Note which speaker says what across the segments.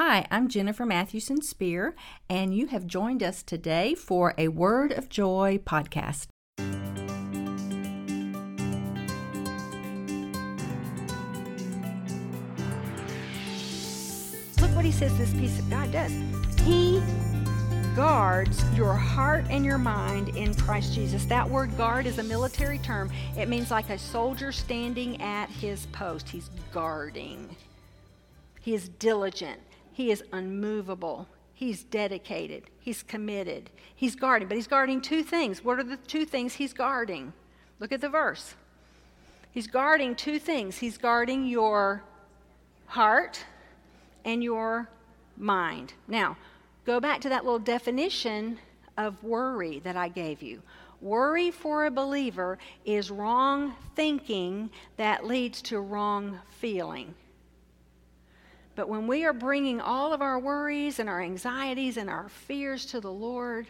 Speaker 1: Hi, I'm Jennifer Mathewson Spear, and you have joined us today for a Word of Joy podcast.
Speaker 2: Look what he says this peace of God does. He guards your heart and your mind in Christ Jesus. That word guard is a military term. It means like a soldier standing at his post. He's guarding. He is diligent. He is unmovable. He's dedicated. He's committed. He's guarding. But he's guarding two things. What are the two things he's guarding? Look at the verse. He's guarding two things. He's guarding your heart and your mind. Now, go back to that little definition of worry that I gave you. Worry for a believer is wrong thinking that leads to wrong feeling. But when we are bringing all of our worries and our anxieties and our fears to the Lord,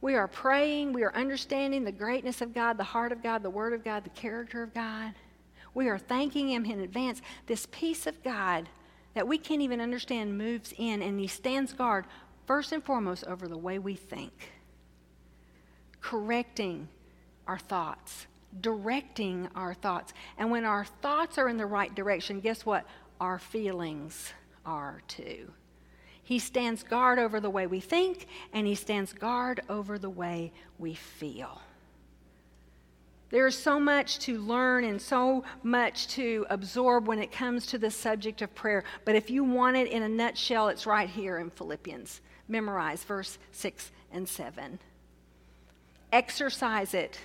Speaker 2: we are praying, we are understanding the greatness of God, the heart of God, the Word of God, the character of God. We are thanking Him in advance. This peace of God that we can't even understand moves in, and He stands guard first and foremost over the way we think, correcting our thoughts, directing our thoughts. And when our thoughts are in the right direction, guess what? Our feelings are too. He stands guard over the way we think, and He stands guard over the way we feel. There's so much to learn and so much to absorb when it comes to the subject of prayer. But if you want it in a nutshell, it's right here in Philippians. Memorize verse 6 and 7. Exercise it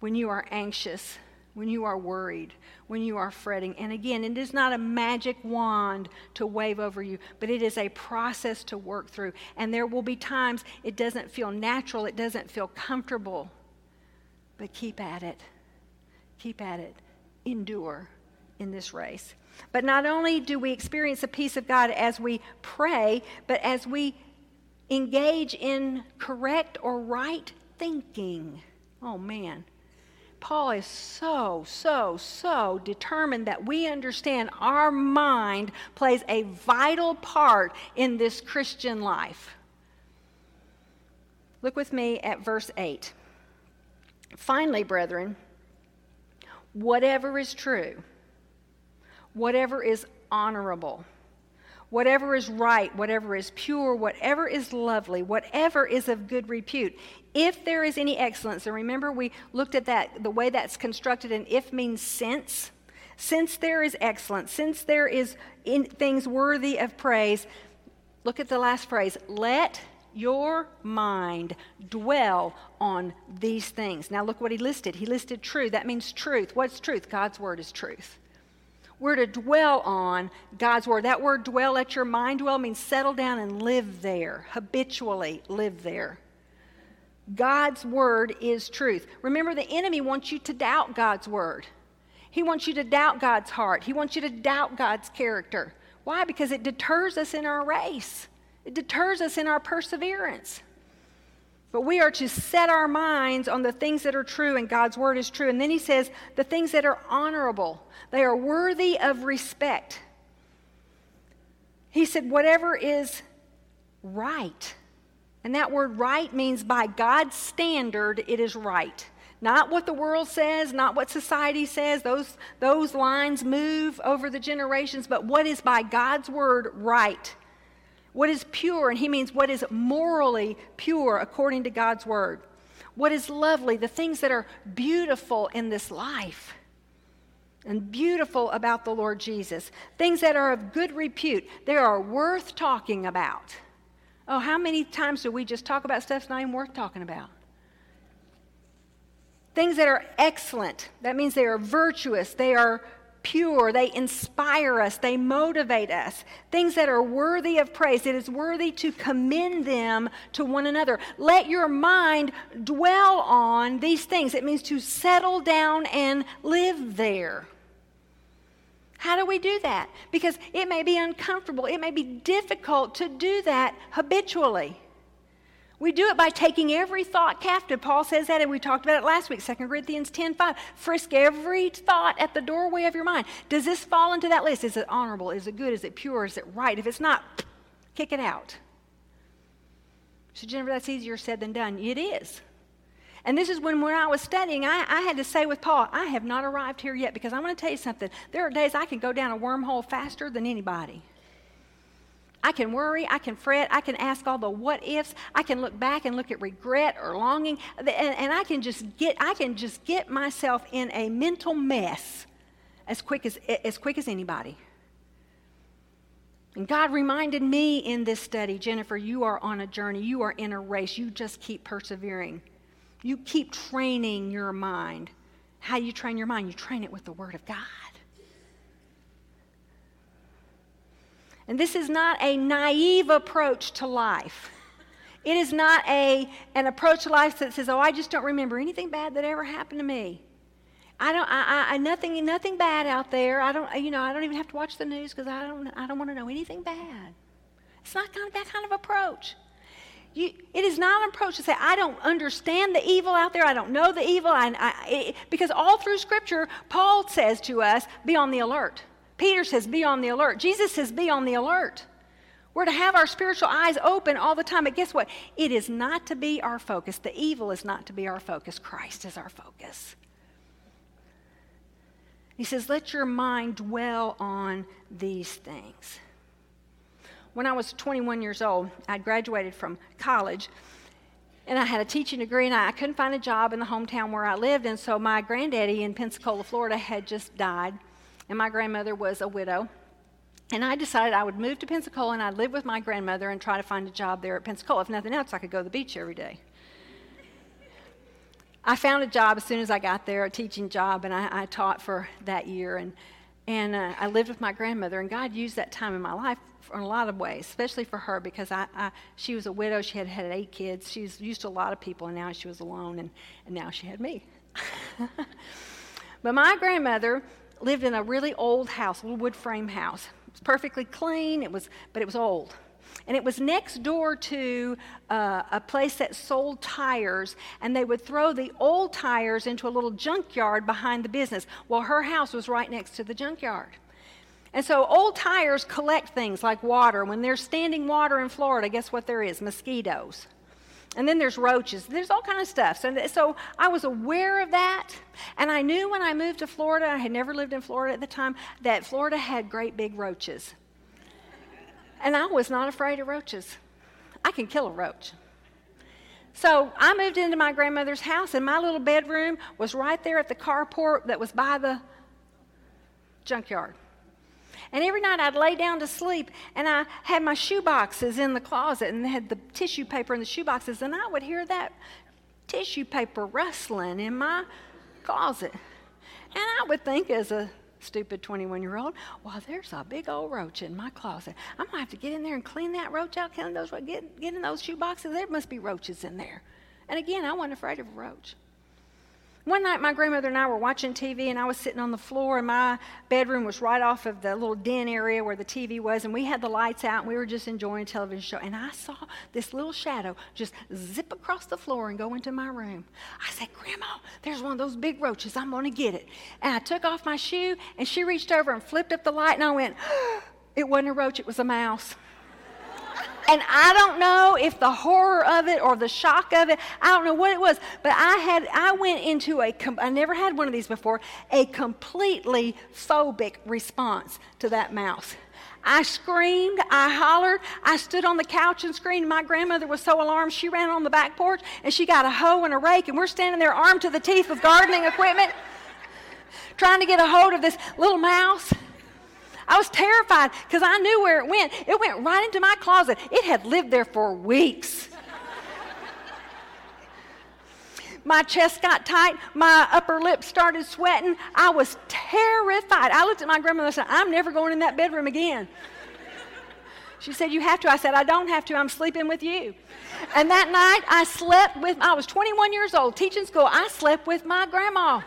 Speaker 2: when you are anxious, when you are worried, when you are fretting. And again, it is not a magic wand to wave over you, but it is a process to work through. And there will be times it doesn't feel natural, it doesn't feel comfortable. But keep at it. Keep at it. Endure in this race. But not only do we experience the peace of God as we pray, but as we engage in correct or right thinking. Oh man. Paul is so, so, so determined that we understand our mind plays a vital part in this Christian life. Look with me at verse 8. Finally, brethren, whatever is true, whatever is honorable, whatever is right, whatever is pure, whatever is lovely, whatever is of good repute, if there is any excellence, and remember we looked at that, the way that's constructed, and if means since. Since there is excellence, since there is in things worthy of praise, look at the last phrase let your mind dwell on these things. Now, look what he listed. He listed true. That means truth. What's truth? God's word is truth. We're to dwell on God's word. That word dwell, let your mind dwell, means settle down and live there, habitually live there. God's word is truth. Remember, the enemy wants you to doubt God's word. He wants you to doubt God's heart. He wants you to doubt God's character. Why? Because it deters us in our race, it deters us in our perseverance. But we are to set our minds on the things that are true, and God's word is true. And then he says, the things that are honorable, they are worthy of respect. He said, whatever is right. And that word right means by God's standard, it is right. Not what the world says, not what society says. Those, those lines move over the generations, but what is by God's word right. What is pure, and he means what is morally pure according to God's word. What is lovely, the things that are beautiful in this life and beautiful about the Lord Jesus. Things that are of good repute, they are worth talking about. Oh, how many times do we just talk about stuff that's not even worth talking about? Things that are excellent, that means they are virtuous, they are pure, they inspire us, they motivate us. Things that are worthy of praise. It is worthy to commend them to one another. Let your mind dwell on these things. It means to settle down and live there. How do we do that? Because it may be uncomfortable, it may be difficult to do that habitually. We do it by taking every thought captive. Paul says that, and we talked about it last week, 2 Corinthians 10 5. Frisk every thought at the doorway of your mind. Does this fall into that list? Is it honorable? Is it good? Is it pure? Is it right? If it's not, kick it out. So, Jennifer, that's easier said than done. It is. And this is when, when I was studying, I, I had to say with Paul, I have not arrived here yet because I'm going to tell you something. There are days I can go down a wormhole faster than anybody. I can worry, I can fret, I can ask all the what ifs, I can look back and look at regret or longing, and, and I can just get I can just get myself in a mental mess as quick as as quick as anybody. And God reminded me in this study, Jennifer, you are on a journey, you are in a race, you just keep persevering. You keep training your mind. How you train your mind? You train it with the Word of God. And this is not a naive approach to life. It is not a, an approach to life that says, oh, I just don't remember anything bad that ever happened to me. I don't, I, I, nothing, nothing bad out there. I don't, you know, I don't even have to watch the news because I don't, I don't want to know anything bad. It's not kind of that kind of approach. You, it is not an approach to say, I don't understand the evil out there. I don't know the evil. I, I, it, because all through Scripture, Paul says to us, be on the alert. Peter says, be on the alert. Jesus says, be on the alert. We're to have our spiritual eyes open all the time. But guess what? It is not to be our focus. The evil is not to be our focus. Christ is our focus. He says, let your mind dwell on these things. When I was 21 years old, I'd graduated from college and I had a teaching degree, and I couldn't find a job in the hometown where I lived. And so my granddaddy in Pensacola, Florida, had just died and my grandmother was a widow. And I decided I would move to Pensacola and I'd live with my grandmother and try to find a job there at Pensacola. If nothing else, I could go to the beach every day. I found a job as soon as I got there, a teaching job, and I, I taught for that year. And, and uh, I lived with my grandmother, and God used that time in my life in a lot of ways, especially for her because I, I, she was a widow. She had had eight kids. She was used to a lot of people, and now she was alone, and, and now she had me. but my grandmother lived in a really old house, a little wood frame house. It was perfectly clean, it was, but it was old. And it was next door to uh, a place that sold tires, and they would throw the old tires into a little junkyard behind the business. Well, her house was right next to the junkyard. And so old tires collect things like water. When there's standing water in Florida, guess what there is? Mosquitoes. And then there's roaches. There's all kind of stuff. So, so I was aware of that. And I knew when I moved to Florida, I had never lived in Florida at the time, that Florida had great big roaches. And I was not afraid of roaches. I can kill a roach. So I moved into my grandmother's house, and my little bedroom was right there at the carport that was by the junkyard. And every night I'd lay down to sleep and I had my shoe boxes in the closet and had the tissue paper in the shoe boxes, and I would hear that tissue paper rustling in my closet. And I would think, as a stupid 21 year old, well, there's a big old roach in my closet. I'm to have to get in there and clean that roach out, clean those, get, get in those shoe boxes. There must be roaches in there. And again, I wasn't afraid of a roach. One night, my grandmother and I were watching TV, and I was sitting on the floor, and my bedroom was right off of the little den area where the TV was, and we had the lights out, and we were just enjoying a television show. And I saw this little shadow just zip across the floor and go into my room. I said, Grandma, there's one of those big roaches. I'm going to get it. And I took off my shoe, and she reached over and flipped up the light, and I went, It wasn't a roach, it was a mouse. And I don't know if the horror of it or the shock of it, I don't know what it was, but I had I went into a I never had one of these before, a completely phobic response to that mouse. I screamed, I hollered, I stood on the couch and screamed. My grandmother was so alarmed, she ran on the back porch and she got a hoe and a rake, and we're standing there armed to the teeth with gardening equipment, trying to get a hold of this little mouse. I was terrified because I knew where it went. It went right into my closet. It had lived there for weeks. my chest got tight, my upper lip started sweating. I was terrified. I looked at my grandmother and said, I'm never going in that bedroom again. She said, You have to. I said, I don't have to. I'm sleeping with you. And that night, I slept with, I was 21 years old, teaching school. I slept with my grandma.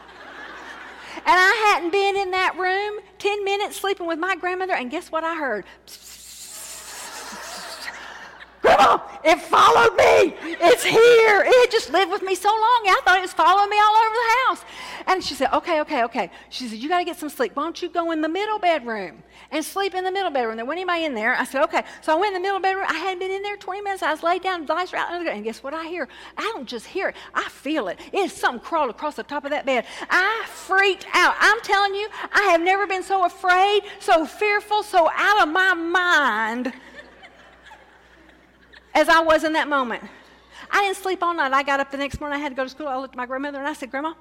Speaker 2: And I hadn't been in that room 10 minutes sleeping with my grandmother, and guess what I heard? Grandma, it followed me. It's here. It just lived with me so long. I thought it was following me all over the house. And she said, Okay, okay, okay. She said, You got to get some sleep. Why don't you go in the middle bedroom and sleep in the middle bedroom? There wasn't anybody in there. I said, Okay. So I went in the middle bedroom. I hadn't been in there 20 minutes. I was laid down, lights out. And guess what I hear? I don't just hear it, I feel it. It's something crawled across the top of that bed. I freaked out. I'm telling you, I have never been so afraid, so fearful, so out of my mind as I was in that moment. I didn't sleep all night. I got up the next morning. I had to go to school. I looked at my grandmother and I said, Grandma,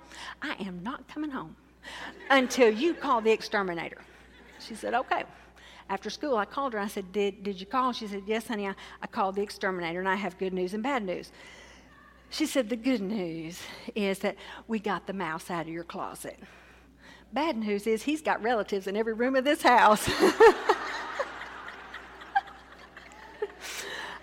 Speaker 2: I am not coming home until you call the exterminator. She said, Okay. After school, I called her. I said, Did, did you call? She said, Yes, honey. I, I called the exterminator and I have good news and bad news. She said, The good news is that we got the mouse out of your closet. Bad news is he's got relatives in every room of this house.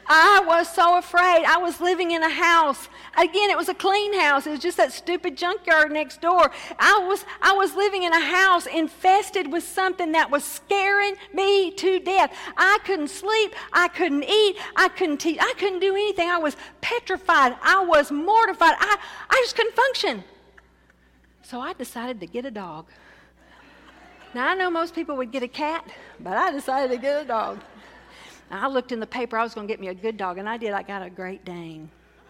Speaker 2: I was so afraid. I was living in a house. Again, it was a clean house. It was just that stupid junkyard next door. I was, I was living in a house infested with something that was scaring me to death. I couldn't sleep. I couldn't eat. I couldn't teach. I couldn't do anything. I was petrified. I was mortified. I, I just couldn't function. So I decided to get a dog. Now, I know most people would get a cat, but I decided to get a dog. Now, I looked in the paper, I was going to get me a good dog, and I did. I got a Great Dane.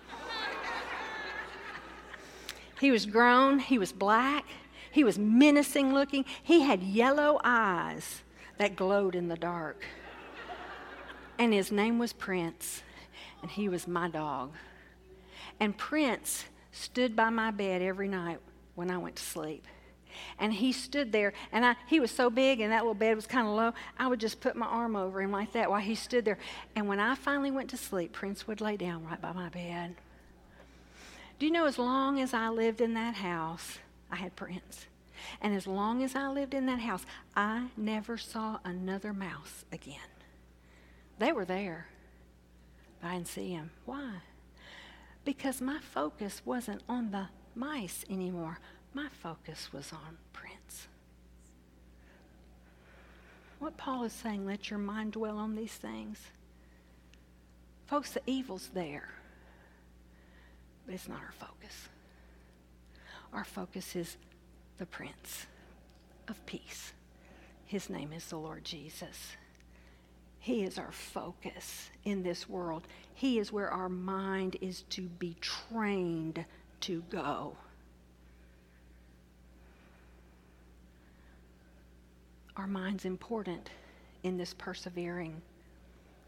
Speaker 2: he was grown, he was black, he was menacing looking, he had yellow eyes that glowed in the dark. And his name was Prince, and he was my dog. And Prince stood by my bed every night when I went to sleep. And he stood there, and I, he was so big, and that little bed was kind of low. I would just put my arm over him like that while he stood there. And when I finally went to sleep, Prince would lay down right by my bed. Do you know, as long as I lived in that house, I had Prince. And as long as I lived in that house, I never saw another mouse again. They were there, but I didn't see them. Why? Because my focus wasn't on the mice anymore. My focus was on Prince. What Paul is saying, let your mind dwell on these things. Folks, the evil's there, but it's not our focus. Our focus is the Prince of Peace. His name is the Lord Jesus. He is our focus in this world. He is where our mind is to be trained to go. Our mind's important in this persevering.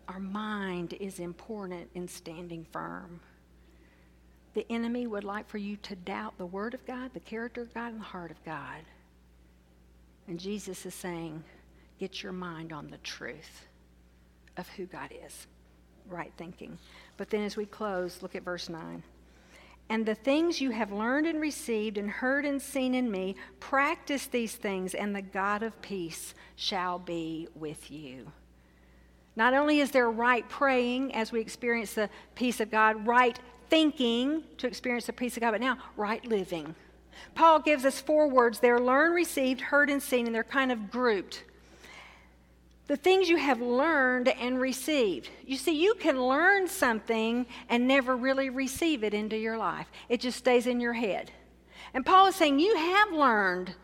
Speaker 2: Our mind is important in standing firm. The enemy would like for you to doubt the Word of God, the character of God, and the heart of God. And Jesus is saying, get your mind on the truth of who God is. Right thinking. But then as we close, look at verse 9. And the things you have learned and received and heard and seen in me, practice these things, and the God of peace shall be with you. Not only is there right praying as we experience the peace of God, right thinking to experience the peace of God, but now right living. Paul gives us four words there learn, received, heard, and seen, and they're kind of grouped the things you have learned and received. You see, you can learn something and never really receive it into your life, it just stays in your head. And Paul is saying, You have learned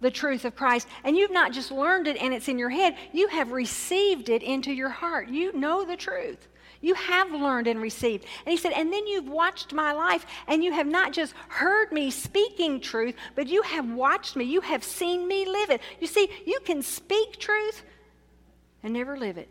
Speaker 2: the truth of Christ, and you've not just learned it and it's in your head, you have received it into your heart. You know the truth. You have learned and received. And he said, and then you've watched my life, and you have not just heard me speaking truth, but you have watched me. You have seen me live it. You see, you can speak truth, and never live it.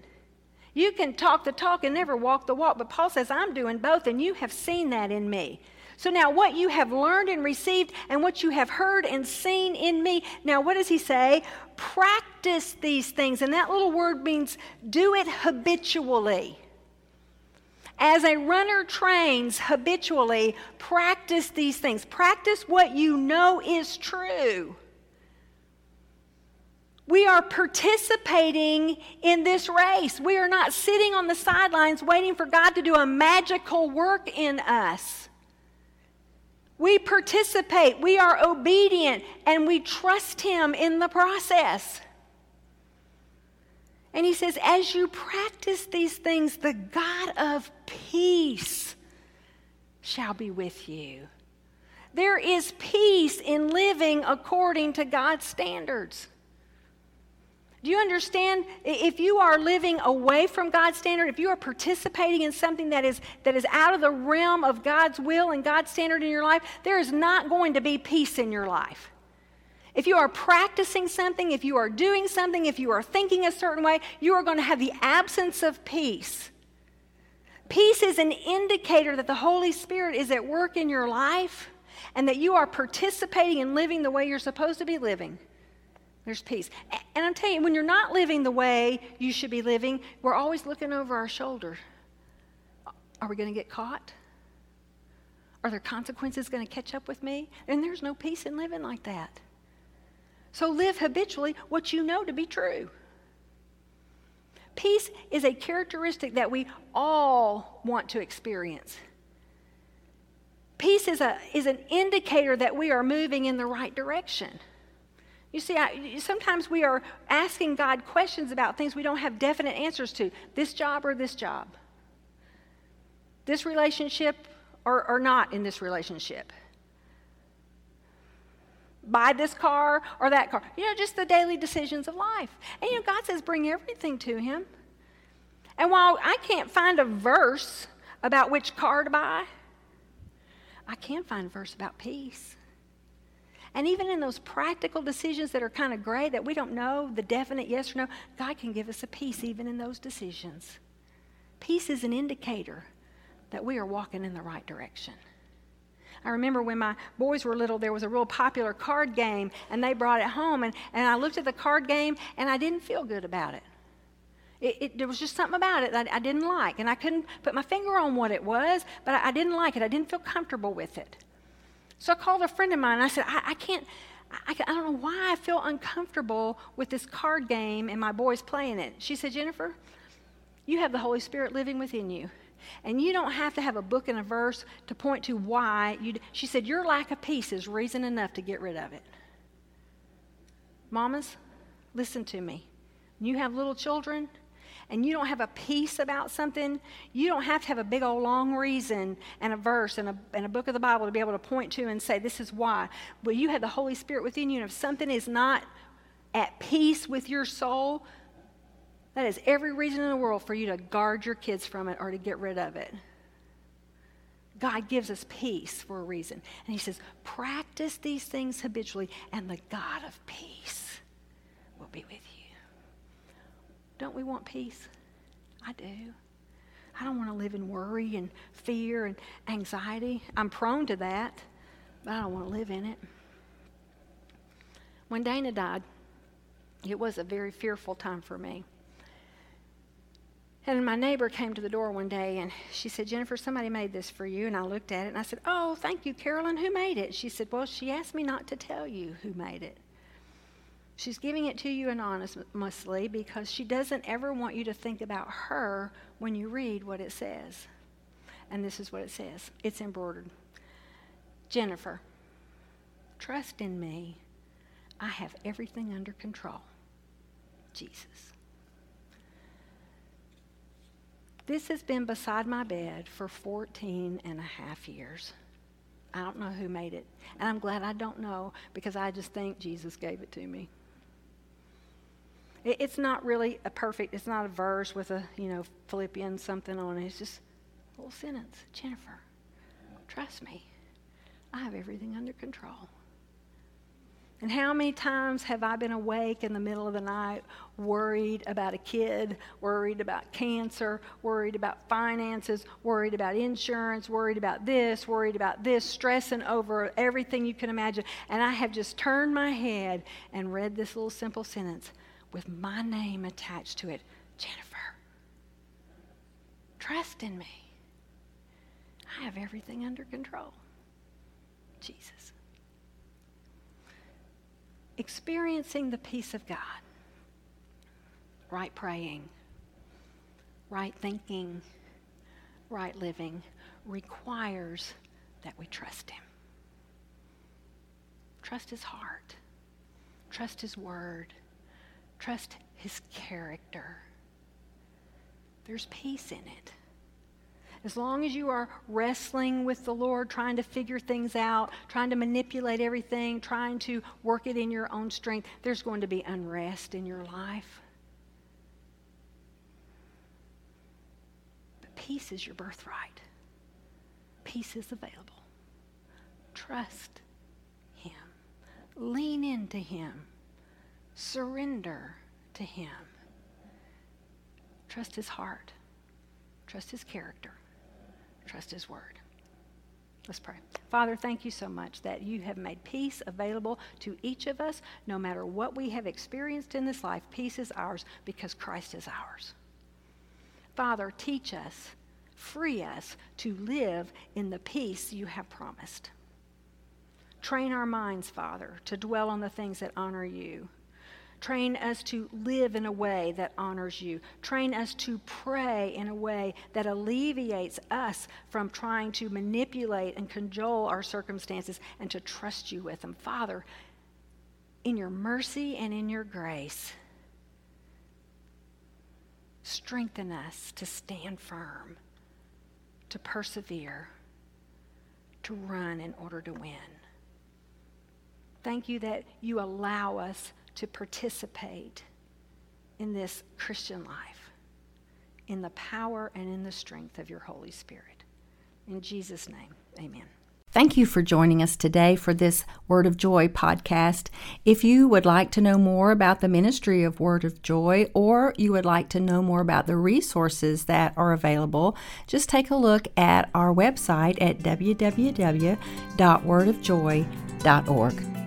Speaker 2: You can talk the talk and never walk the walk, but Paul says, I'm doing both, and you have seen that in me. So now, what you have learned and received, and what you have heard and seen in me, now what does he say? Practice these things. And that little word means do it habitually. As a runner trains habitually, practice these things. Practice what you know is true. We are participating in this race. We are not sitting on the sidelines waiting for God to do a magical work in us. We participate, we are obedient, and we trust Him in the process. And he says, as you practice these things, the God of peace shall be with you. There is peace in living according to God's standards. Do you understand? If you are living away from God's standard, if you are participating in something that is, that is out of the realm of God's will and God's standard in your life, there is not going to be peace in your life. If you are practicing something, if you are doing something, if you are thinking a certain way, you are going to have the absence of peace. Peace is an indicator that the Holy Spirit is at work in your life and that you are participating and living the way you're supposed to be living. There's peace. And I'm telling you, when you're not living the way you should be living, we're always looking over our shoulder. Are we going to get caught? Are there consequences going to catch up with me? And there's no peace in living like that. So live habitually what you know to be true. Peace is a characteristic that we all want to experience. Peace is, a, is an indicator that we are moving in the right direction. You see, I, sometimes we are asking God questions about things we don't have definite answers to this job or this job, this relationship or, or not in this relationship, buy this car or that car. You know, just the daily decisions of life. And, you know, God says bring everything to Him. And while I can't find a verse about which car to buy, I can find a verse about peace. And even in those practical decisions that are kind of gray, that we don't know the definite yes or no, God can give us a peace even in those decisions. Peace is an indicator that we are walking in the right direction. I remember when my boys were little, there was a real popular card game, and they brought it home. And, and I looked at the card game, and I didn't feel good about it. It, it, there was just something about it that I, didn't like. And I couldn't put my finger on what it was, but I, I, didn't like it. I didn't feel comfortable with it. So I called a friend of mine, and I said, I, can't, I, I don't know why I feel uncomfortable with this card game and my boys playing it. She said, Jennifer, you have the Holy Spirit living within you. And you don't have to have a book and a verse to point to why you. She said, Your lack of peace is reason enough to get rid of it. Mamas, listen to me. You have little children, and you don't have a peace about something, you don't have to have a big old long reason and a verse and a, and a book of the Bible to be able to point to and say, This is why. But you have the Holy Spirit within you, and if something is not at peace with your soul, that is every reason in the world for you to guard your kids from it or to get rid of it. God gives us peace for a reason. And He says, practice these things habitually, and the God of peace will be with you. Don't we want peace? I do. I don't want to live in worry and fear and anxiety. I'm prone to that, but I don't want to live in it. When Dana died, it was a very fearful time for me. And my neighbor came to the door one day and she said, Jennifer, somebody made this for you. And I looked at it and I said, Oh, thank you, Carolyn. Who made it? She said, Well, she asked me not to tell you who made it. She's giving it to you anonymously because she doesn't ever want you to think about her when you read what it says. And this is what it says it's embroidered Jennifer, trust in me. I have everything under control. Jesus. This has been beside my bed for 14 and a half years. I don't know who made it. And I'm glad I don't know because I just think Jesus gave it to me. It's not really a perfect, it's not a verse with a, you know, Philippians something on it. It's just a little sentence. Jennifer, trust me. I have everything under control. And how many times have I been awake in the middle of the night, worried about a kid, worried about cancer, worried about finances, worried about insurance, worried about this, worried about this, stressing over everything you can imagine. And I have just turned my head and read this little simple sentence with my name attached to it Jennifer. Trust in me. I have everything under control. Jesus. Experiencing the peace of God, right praying, right thinking, right living requires that we trust Him. Trust His heart, trust His word Trust his character. There's peace in it. As long as you are wrestling with the Lord, trying to figure things out, trying to manipulate everything, trying to work it in your own strength, there's going to be unrest in your life. But peace is your birthright, peace is available. Trust Him, lean into Him, surrender to Him. Trust His heart, trust His character. Trust His word. Let's pray. Father, thank you so much that you have made peace available to each of us. No matter what we have experienced in this life, peace is ours because Christ is ours. Father, teach us, free us to live in the peace you have promised. Train our minds, Father, to dwell on the things that honor you Train us to live in a way that honors you. Train us to pray in a way that alleviates us from trying to manipulate and cajole our circumstances and to trust you with them. Father, in your mercy and in your grace, strengthen us to stand firm, to persevere, to run in order to win. Thank you that you allow us to participate in this Christian life in the power and in the strength of your Holy Spirit. In Jesus' name, amen.
Speaker 1: Thank you for joining us today for this Word of Joy podcast. If you would like to know more about the ministry of Word of Joy or you would like to know more about the resources that are available, just take a look at our website at www.wordofjoy.org.